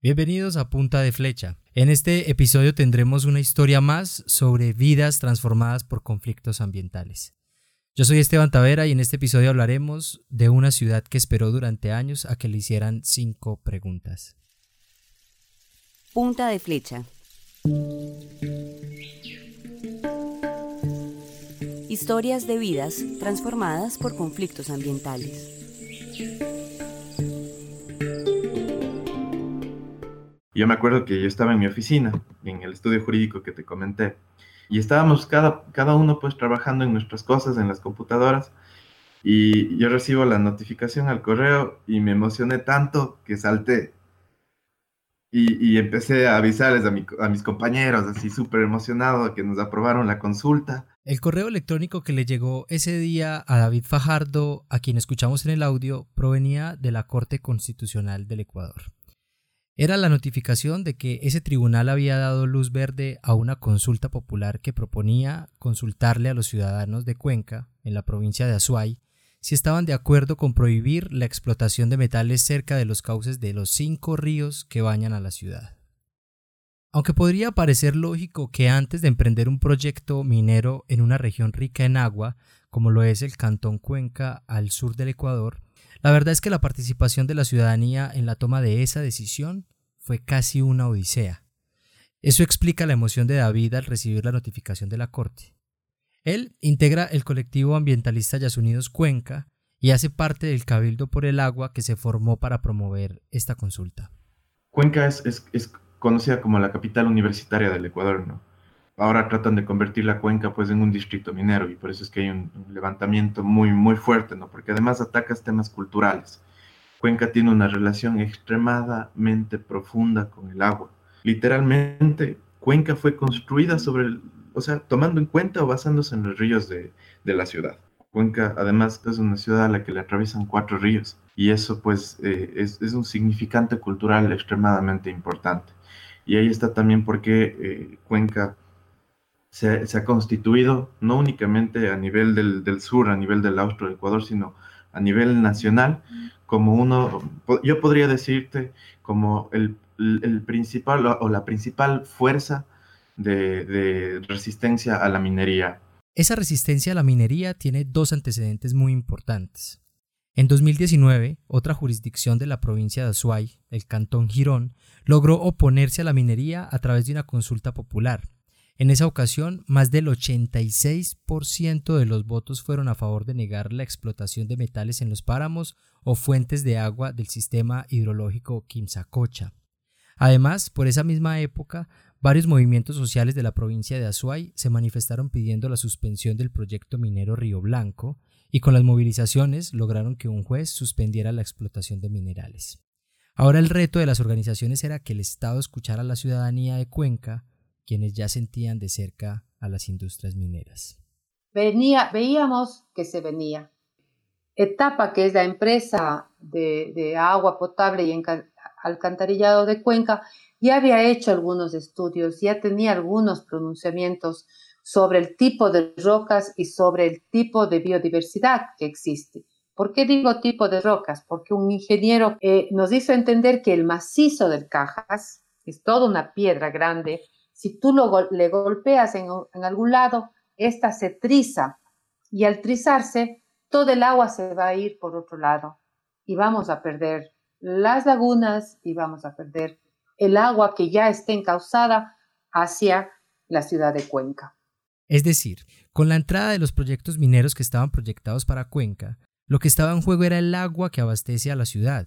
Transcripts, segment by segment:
Bienvenidos a Punta de Flecha. En este episodio tendremos una historia más sobre vidas transformadas por conflictos ambientales. Yo soy Esteban Tavera y en este episodio hablaremos de una ciudad que esperó durante años a que le hicieran cinco preguntas. Punta de Flecha. Historias de vidas transformadas por conflictos ambientales. Yo me acuerdo que yo estaba en mi oficina, en el estudio jurídico que te comenté, y estábamos cada, cada uno pues trabajando en nuestras cosas, en las computadoras, y yo recibo la notificación al correo y me emocioné tanto que salté y, empecé a avisarles a, a mis compañeros, así súper emocionado, que nos aprobaron la consulta. El correo electrónico que le llegó ese día a David Fajardo, a quien escuchamos en el audio, provenía de la Corte Constitucional del Ecuador. Era la notificación de que ese tribunal había dado luz verde a una consulta popular que proponía consultarle a los ciudadanos de Cuenca, en la provincia de Azuay, si estaban de acuerdo con prohibir la explotación de metales cerca de los cauces de los cinco ríos que bañan a la ciudad. Aunque podría parecer lógico que antes de emprender un proyecto minero en una región rica en agua, como lo es el Cantón Cuenca al sur del Ecuador, la verdad es que la participación de la ciudadanía en la toma de esa decisión fue casi una odisea. Eso explica la emoción de David al recibir la notificación de la Corte. Él integra el colectivo ambientalista Yasunidos Cuenca y hace parte del Cabildo por el Agua que se formó para promover esta consulta. Cuenca es, conocida como la capital universitaria del Ecuador, ¿no? Ahora tratan de convertir la cuenca pues en un distrito minero y por eso es que hay un, levantamiento muy muy fuerte, ¿no? Porque además atacas temas culturales. Cuenca tiene una relación extremadamente profunda con el agua. Literalmente, Cuenca fue construida sobre, o sea, tomando en cuenta o basándose en los ríos de, de la ciudad. Cuenca, además, es una ciudad a la que le atraviesan cuatro ríos y eso, pues, eh, es, es, un significante cultural extremadamente importante. Y ahí está también porque eh, Cuenca se, ha constituido no únicamente a nivel del, sur, a nivel del austro Ecuador, sino a nivel nacional, como uno, yo podría decirte, como el, principal o la principal fuerza de, de resistencia a la minería. Esa resistencia a la minería tiene dos antecedentes muy importantes. En 2019, otra jurisdicción de la provincia de Azuay, el Cantón Girón, logró oponerse a la minería a través de una consulta popular, en esa ocasión, más del 86% de los votos fueron a favor de negar la explotación de metales en los páramos o fuentes de agua del sistema hidrológico Quimsacocha. Además, por esa misma época, varios movimientos sociales de la provincia de Azuay se manifestaron pidiendo la suspensión del proyecto minero Río Blanco y con las movilizaciones lograron que un juez suspendiera la explotación de minerales. Ahora el reto de las organizaciones era que el Estado escuchara a la ciudadanía de Cuenca quienes ya sentían de cerca a las industrias mineras. Venía, veíamos que se venía. Etapa, que es la empresa de, agua potable y alcantarillado de Cuenca, ya había hecho algunos estudios, ya tenía algunos pronunciamientos sobre el tipo de rocas y sobre el tipo de biodiversidad que existe. ¿Por qué digo tipo de rocas? Porque un ingeniero eh, nos hizo entender que el macizo del Cajas es toda una piedra grande si tú le golpeas en, algún lado, esta se triza y al trizarse, todo el agua se va a ir por otro lado y vamos a perder las lagunas y vamos a perder el agua que ya está encauzada hacia la ciudad de Cuenca. Es decir, con la entrada de los proyectos mineros que estaban proyectados para Cuenca, lo que estaba en juego era el agua que abastece a la ciudad,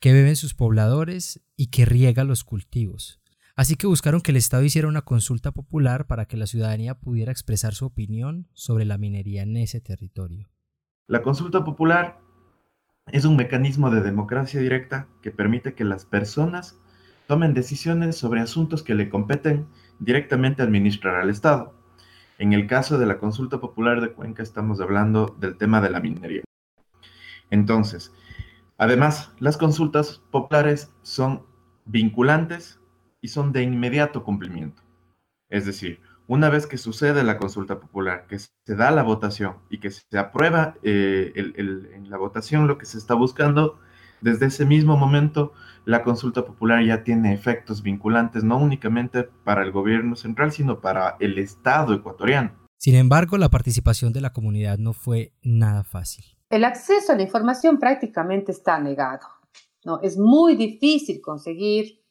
que beben sus pobladores y que riega los cultivos. Así que buscaron que el Estado hiciera una consulta popular para que la ciudadanía pudiera expresar su opinión sobre la minería en ese territorio. La consulta popular es un mecanismo de democracia directa que permite que las personas tomen decisiones sobre asuntos que le competen directamente administrar al Estado. En el caso de la consulta popular de Cuenca estamos hablando del tema de la minería. Entonces, además, las consultas populares son vinculantes y son de inmediato cumplimiento. Es decir, una vez que sucede la consulta popular, que se da la votación y que se aprueba eh, en la votación lo que se está buscando, desde ese mismo momento la consulta popular ya tiene efectos vinculantes no únicamente para el gobierno central, sino para el Estado ecuatoriano. Sin embargo, la participación de la comunidad no fue nada fácil. El acceso a la información prácticamente está negado. ¿no? Es muy difícil conseguir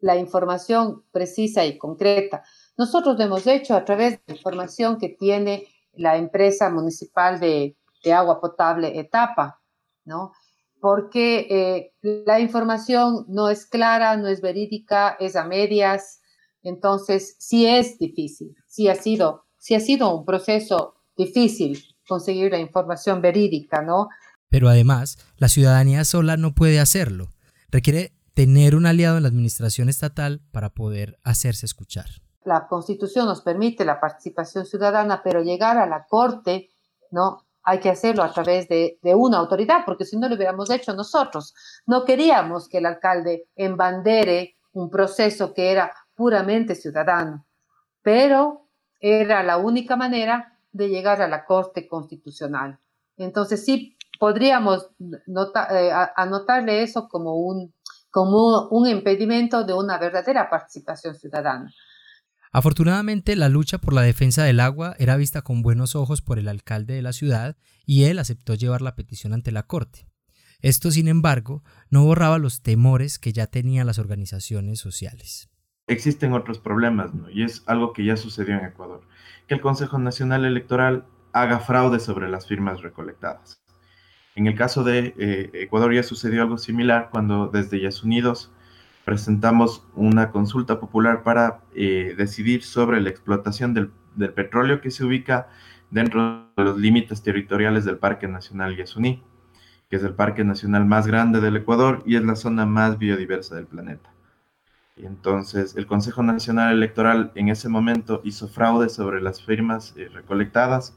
la información precisa y concreta. Nosotros lo hemos hecho a través de la información que tiene la empresa municipal de, agua potable Etapa, ¿no? porque eh, la información no es clara, no es verídica, es a medias, entonces sí es difícil, sí ha sido, sí ha sido un proceso difícil conseguir la información verídica, ¿no? Pero además, la ciudadanía sola no puede hacerlo. Requiere tener un aliado en la administración estatal para poder hacerse escuchar. La Constitución nos permite la participación ciudadana, pero llegar a la Corte, ¿no? hay que hacerlo a través de, una autoridad, porque si no lo hubiéramos hecho nosotros. No queríamos que el alcalde embandere un proceso que era puramente ciudadano, pero era la única manera de llegar a la Corte Constitucional. Entonces sí podríamos eh, anotarle eso como un, como un impedimento de una verdadera participación ciudadana. Afortunadamente, la lucha por la defensa del agua era vista con buenos ojos por el alcalde de la ciudad y él aceptó llevar la petición ante la Corte. Esto, sin embargo, no borraba los temores que ya tenían las organizaciones sociales. Existen otros problemas, ¿no? Y es algo que ya sucedió en Ecuador, que el Consejo Nacional Electoral haga fraude sobre las firmas recolectadas. En el caso de eh, Ecuador ya sucedió algo similar cuando desde Yas Unidos presentamos una consulta popular para eh, decidir sobre la explotación del, petróleo que se ubica dentro de los límites territoriales del Parque Nacional Yasuní, que es el parque nacional más grande del Ecuador y es la zona más biodiversa del planeta. Entonces el Consejo Nacional Electoral en ese momento hizo fraude sobre las firmas eh, recolectadas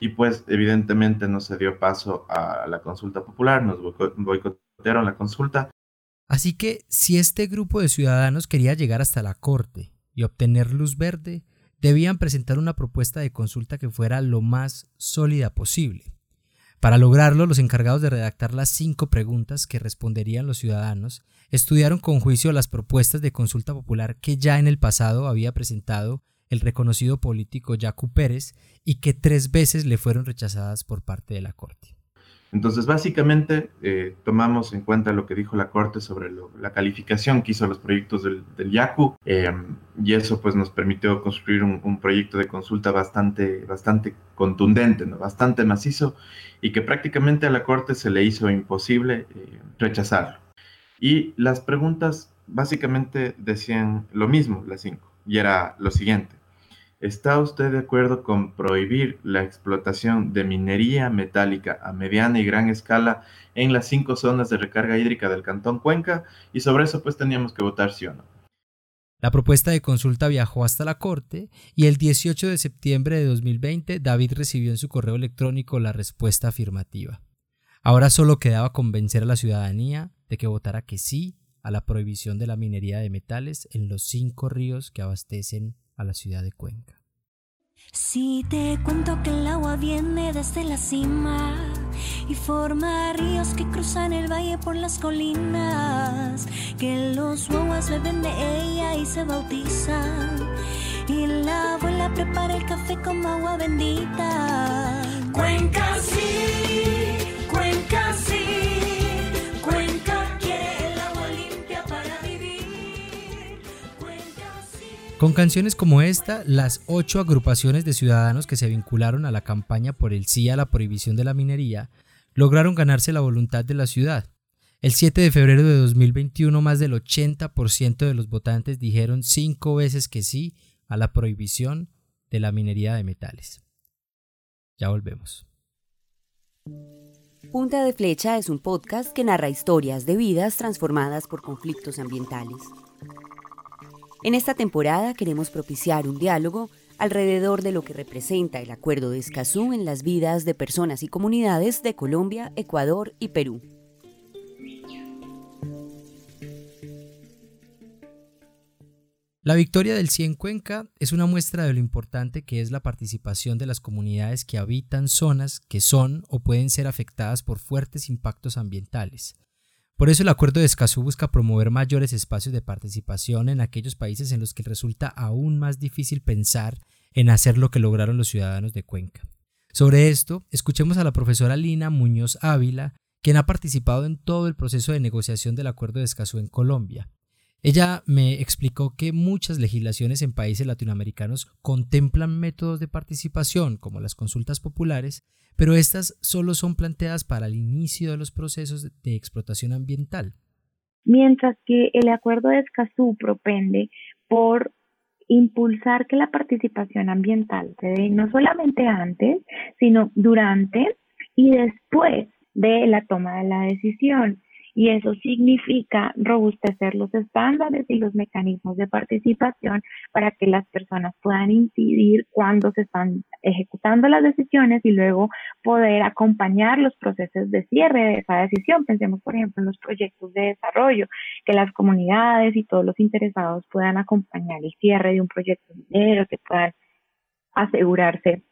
y pues evidentemente no se dio paso a la consulta popular, nos boicotearon la consulta Así que si este grupo de ciudadanos quería llegar hasta la Corte y obtener luz verde, debían presentar una propuesta de consulta que fuera lo más sólida posible. Para lograrlo, los encargados de redactar las cinco preguntas que responderían los ciudadanos estudiaron con juicio las propuestas de consulta popular que ya en el pasado había presentado el reconocido político Jacu Pérez y que tres veces le fueron rechazadas por parte de la Corte. Entonces, básicamente, eh, tomamos en cuenta lo que dijo la Corte sobre la calificación que hizo los proyectos del, YACU eh, y eso pues nos permitió construir un, proyecto de consulta bastante, bastante contundente, ¿no? bastante macizo y que prácticamente a la Corte se le hizo imposible eh, rechazarlo. Y las preguntas básicamente decían lo mismo, las cinco, y era lo siguiente. ¿Está usted de acuerdo con prohibir la explotación de minería metálica a mediana y gran escala en las cinco zonas de recarga hídrica del Cantón Cuenca? Y sobre eso pues teníamos que votar sí o no. La propuesta de consulta viajó hasta la Corte y el 18 de septiembre de 2020 David recibió en su correo electrónico la respuesta afirmativa. Ahora solo quedaba convencer a la ciudadanía de que votara que sí a la prohibición de la minería de metales en los cinco ríos que abastecen a la ciudad de Cuenca. Si te cuento que el agua viene desde la cima y forma ríos que cruzan el valle por las colinas, que los guaguas beben de ella y se bautizan, y la abuela prepara el café como agua bendita. Cuenca sí, Con canciones como esta, las ocho agrupaciones de ciudadanos que se vincularon a la campaña por el sí a la prohibición de la minería lograron ganarse la voluntad de la ciudad. El 7 de febrero de 2021, más del 80% de los votantes dijeron cinco veces que sí a la prohibición de la minería de metales. Ya volvemos. Punta de Flecha es un podcast que narra historias de vidas transformadas por conflictos ambientales. En esta temporada queremos propiciar un diálogo alrededor de lo que representa el Acuerdo de Escazú en las vidas de personas y comunidades de Colombia, Ecuador y Perú. La victoria del CIE en Cuenca es una muestra de lo importante que es la participación de las comunidades que habitan zonas que son o pueden ser afectadas por fuertes impactos ambientales, Por eso el Acuerdo de Escazú busca promover mayores espacios de participación en aquellos países en los que resulta aún más difícil pensar en hacer lo que lograron los ciudadanos de Cuenca. Sobre esto, escuchemos a la profesora Lina Muñoz Ávila, quien ha participado en todo el proceso de negociación del Acuerdo de Escazú en Colombia. Ella me explicó que muchas legislaciones en países latinoamericanos contemplan métodos de participación, como las consultas populares, pero estas solo son planteadas para el inicio de los procesos de explotación ambiental. Mientras que el acuerdo de Escazú propende por impulsar que la participación ambiental se dé no solamente antes, sino durante y después de la toma de la decisión y eso significa robustecer los estándares y los mecanismos de participación para que las personas puedan incidir cuando se están ejecutando las decisiones y luego poder acompañar los procesos de cierre de esa decisión. Pensemos, por ejemplo, en los proyectos de desarrollo, que las comunidades y todos los interesados puedan acompañar el cierre de un proyecto minero, que puedan asegurarse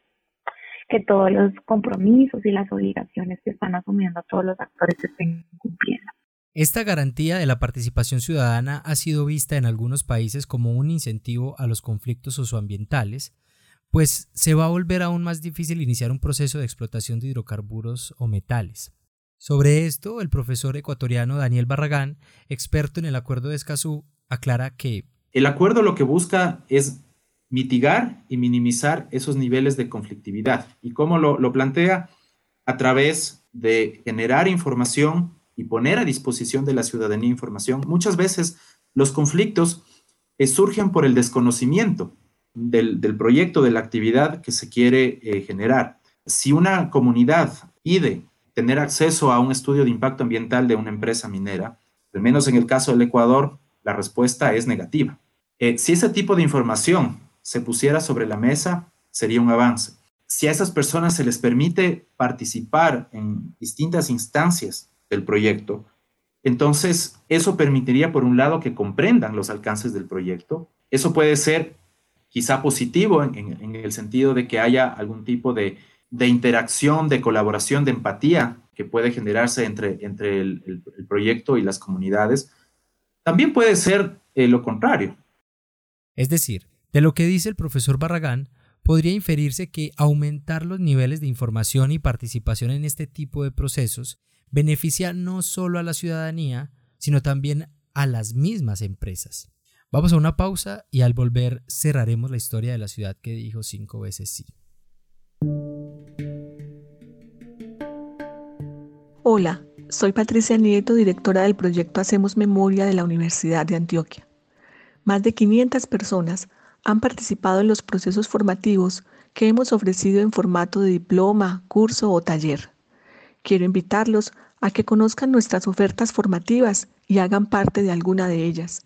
que todos los compromisos y las obligaciones que están asumiendo todos los actores estén cumpliendo. Esta garantía de la participación ciudadana ha sido vista en algunos países como un incentivo a los conflictos socioambientales, pues se va a volver aún más difícil iniciar un proceso de explotación de hidrocarburos o metales. Sobre esto, el profesor ecuatoriano Daniel Barragán, experto en el Acuerdo de Escazú, aclara que el acuerdo lo que busca es mitigar y minimizar esos niveles de conflictividad. ¿Y cómo lo, plantea? A través de generar información y poner a disposición de la ciudadanía información. Muchas veces los conflictos eh, surgen por el desconocimiento del, proyecto, de la actividad que se quiere eh, generar. Si una comunidad pide tener acceso a un estudio de impacto ambiental de una empresa minera, al menos en el caso del Ecuador, la respuesta es negativa. Eh, si ese tipo de información se pusiera sobre la mesa, sería un avance. Si a esas personas se les permite participar en distintas instancias del proyecto, entonces eso permitiría, por un lado, que comprendan los alcances del proyecto. Eso puede ser quizá positivo en, el sentido de que haya algún tipo de, interacción, de colaboración, de empatía que puede generarse entre, el, proyecto y las comunidades. También puede ser eh, lo contrario. Es decir, de lo que dice el profesor Barragán, podría inferirse que aumentar los niveles de información y participación en este tipo de procesos beneficia no solo a la ciudadanía, sino también a las mismas empresas. Vamos a una pausa y al volver cerraremos la historia de la ciudad que dijo cinco veces sí. Hola, soy Patricia Nieto, directora del proyecto Hacemos Memoria de la Universidad de Antioquia. Más de 500 personas han participado en los procesos formativos que hemos ofrecido en formato de diploma, curso o taller. Quiero invitarlos a que conozcan nuestras ofertas formativas y hagan parte de alguna de ellas.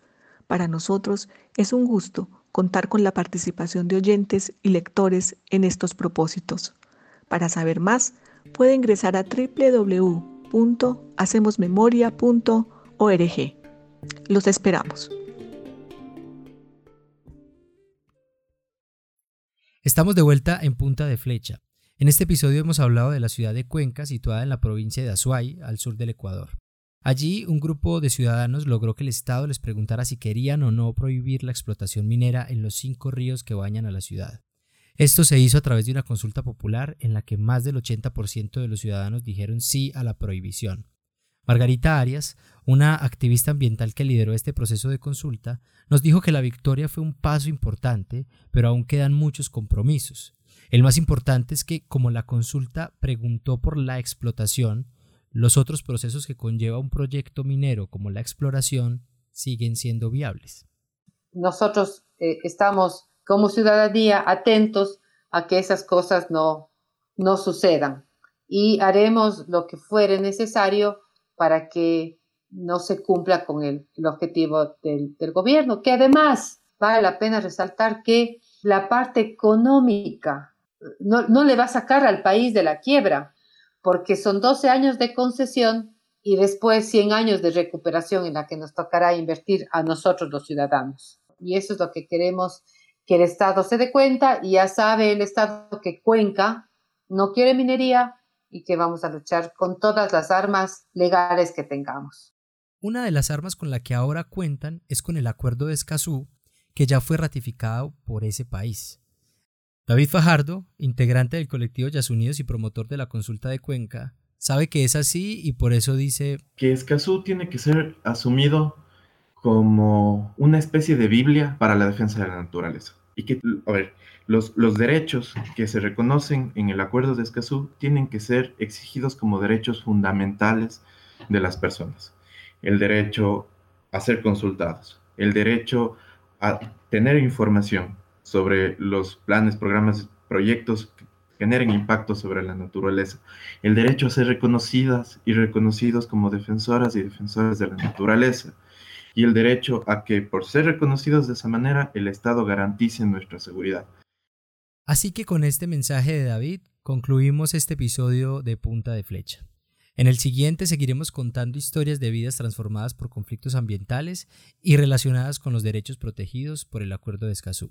Para nosotros es un gusto contar con la participación de oyentes y lectores en estos propósitos. Para saber más, puede ingresar a www.hacemosmemoria.org. Los esperamos. Estamos de vuelta en Punta de Flecha. En este episodio hemos hablado de la ciudad de Cuenca, situada en la provincia de Azuay, al sur del Ecuador. Allí, un grupo de ciudadanos logró que el Estado les preguntara si querían o no prohibir la explotación minera en los cinco ríos que bañan a la ciudad. Esto se hizo a través de una consulta popular en la que más del 80% de los ciudadanos dijeron sí a la prohibición. Margarita Arias, una activista ambiental que lideró este proceso de consulta, nos dijo que la victoria fue un paso importante, pero aún quedan muchos compromisos. El más importante es que, como la consulta preguntó por la explotación, los otros procesos que conlleva un proyecto minero como la exploración siguen siendo viables. Nosotros eh, estamos como ciudadanía atentos a que esas cosas no, no sucedan y haremos lo que fuere necesario para que no se cumpla con el, objetivo del, gobierno, que además vale la pena resaltar que la parte económica no, le va a sacar al país de la quiebra, porque son 12 años de concesión y después 100 años de recuperación en la que nos tocará invertir a nosotros los ciudadanos. Y eso es lo que queremos que el Estado se dé cuenta ya sabe el Estado que Cuenca no quiere minería, y que vamos a luchar con todas las armas legales que tengamos. Una de las armas con la que ahora cuentan es con el Acuerdo de Escazú, que ya fue ratificado por ese país. David Fajardo, integrante del colectivo Yas Unidos y promotor de la consulta de Cuenca, sabe que es así y por eso dice que Escazú tiene que ser asumido como una especie de Biblia para la defensa de la naturaleza. Y que, a ver, los, los derechos que se reconocen en el Acuerdo de Escazú tienen que ser exigidos como derechos fundamentales de las personas. El derecho a ser consultados, el derecho a tener información sobre los planes, programas, proyectos que generen impacto sobre la naturaleza, el derecho a ser reconocidas y reconocidos como defensoras y defensores de la naturaleza, y el derecho a que por ser reconocidos de esa manera el Estado garantice nuestra seguridad. Así que con este mensaje de David concluimos este episodio de Punta de Flecha. En el siguiente seguiremos contando historias de vidas transformadas por conflictos ambientales y relacionadas con los derechos protegidos por el Acuerdo de Escazú.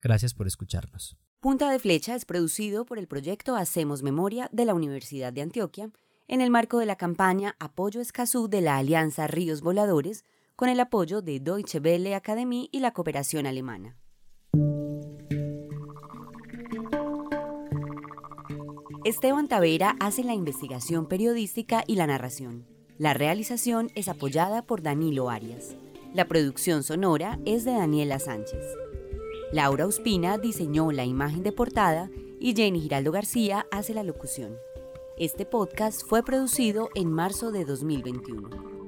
Gracias por escucharnos. Punta de Flecha es producido por el proyecto Hacemos Memoria de la Universidad de Antioquia en el marco de la campaña Apoyo Escazú de la Alianza Ríos Voladores con el apoyo de Deutsche Welle Academy y la cooperación alemana. Esteban Tavera hace la investigación periodística y la narración. La realización es apoyada por Danilo Arias. La producción sonora es de Daniela Sánchez. Laura Ospina diseñó la imagen de portada y Jenny Giraldo García hace la locución. Este podcast fue producido en marzo de 2021.